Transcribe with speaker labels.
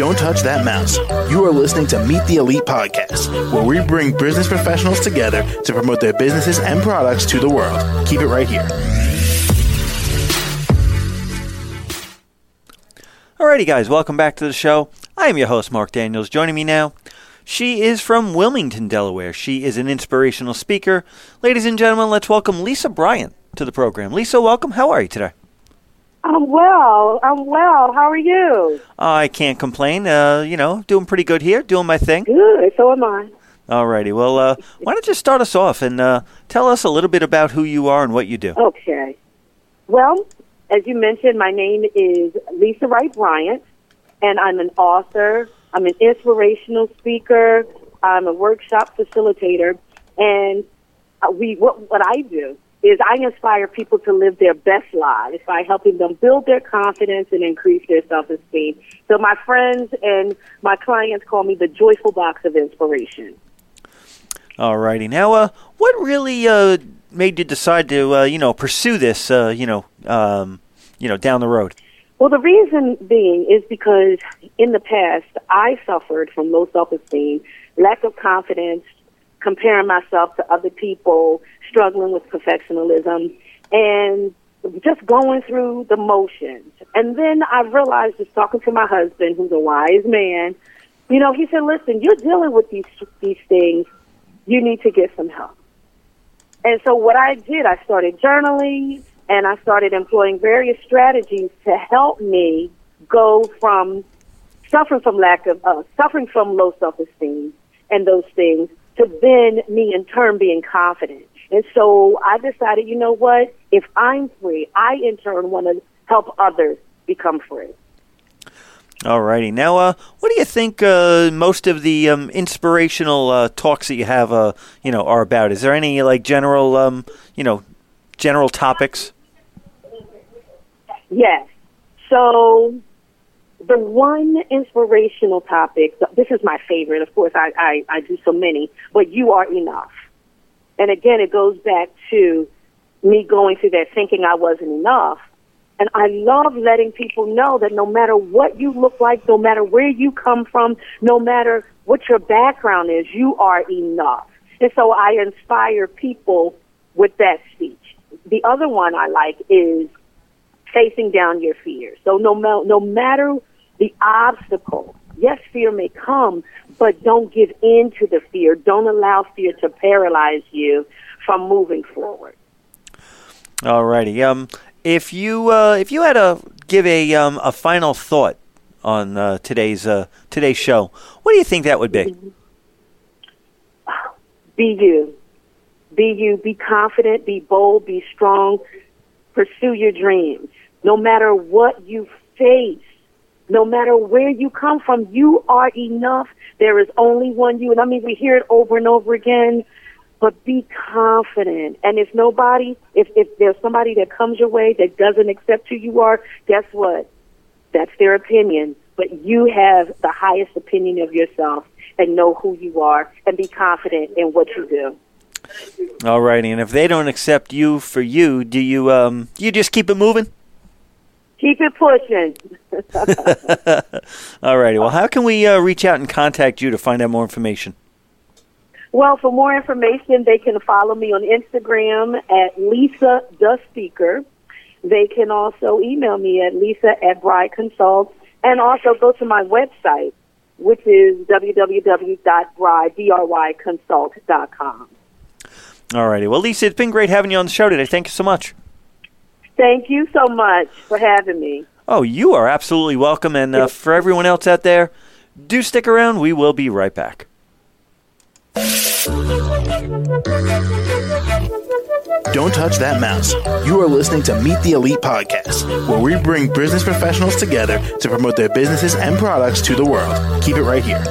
Speaker 1: Don't touch that mouse. You are listening to Meet the Elite Podcast, where we bring business professionals together to promote their businesses and products to the world. Keep it right here.
Speaker 2: Alrighty, guys, welcome back to the show. I am your host, Mark Daniels. Joining me now, she is from Wilmington, Delaware. She is an inspirational speaker. Ladies and gentlemen, let's welcome Lisa Bryant to the program. Lisa, welcome. How are you today?
Speaker 3: I'm well. I'm well. How are you?
Speaker 2: I can't complain. Uh, you know, doing pretty good here, doing my thing.
Speaker 3: Good. So am I.
Speaker 2: Alrighty. Well, uh, why don't you start us off and uh, tell us a little bit about who you are and what you do?
Speaker 3: Okay. Well, as you mentioned, my name is Lisa Wright Bryant, and I'm an author. I'm an inspirational speaker. I'm a workshop facilitator, and uh, we what what I do is I inspire people to live their best lives by helping them build their confidence and increase their self-esteem. So my friends and my clients call me the joyful box of inspiration.
Speaker 2: Alrighty. Now, uh, what really uh, made you decide to, uh, you know, pursue this, uh, you know, um, you know, down the road?
Speaker 3: Well, the reason being is because in the past I suffered from low self-esteem, lack of confidence, comparing myself to other people, struggling with perfectionism, and just going through the motions. And then I realized, just talking to my husband, who's a wise man, you know, he said, "Listen, you're dealing with these these things. You need to get some help." And so what I did, I started journaling and I started employing various strategies to help me go from suffering from lack of uh, suffering from low self esteem and those things to then me in turn being confident. And so I decided, you know what? If I'm free, I in turn want to help others become free.
Speaker 2: Alrighty. Now, uh, what do you think uh, most of the um, inspirational uh, talks that you have, uh, you know, are about? Is there any like general, um, you know, general topics?
Speaker 3: Yes. So the one inspirational topic, this is my favorite. Of course, I, I, I do so many, but you are enough. And again, it goes back to me going through that thinking I wasn't enough. And I love letting people know that no matter what you look like, no matter where you come from, no matter what your background is, you are enough. And so I inspire people with that speech. The other one I like is facing down your fears. So no, no matter the obstacle, yes, fear may come, but don't give in to the fear. Don't allow fear to paralyze you from moving forward.
Speaker 2: Alrighty. Um, if you uh, if you had to give a um, a final thought on uh, today's uh, today's show, what do you think that would be?
Speaker 3: Be you. Be you. Be confident. Be bold. Be strong. Pursue your dreams. No matter what you face, no matter where you come from, you are enough. There is only one you. And I mean, we hear it over and over again, but be confident. And if nobody, if, if there's somebody that comes your way that doesn't accept who you are, guess what? That's their opinion. But you have the highest opinion of yourself and know who you are and be confident in what you do.
Speaker 2: All righty. And if they don't accept you for you, do you um you just keep it moving?
Speaker 3: Keep it pushing.
Speaker 2: All righty. Well, how can we uh, reach out and contact you to find out more information?
Speaker 3: Well, for more information, they can follow me on Instagram at Lisa the Speaker. They can also email me at Lisa at Bride Consult and also go to my website, which is www.bride.consult.com.
Speaker 2: All righty. Well, Lisa, it's been great having you on the show today. Thank you so much.
Speaker 3: Thank you so much for having me.
Speaker 2: Oh, you are absolutely welcome. And uh, for everyone else out there, do stick around. We will be right back.
Speaker 1: Don't touch that mouse. You are listening to Meet the Elite Podcast, where we bring business professionals together to promote their businesses and products to the world. Keep it right here.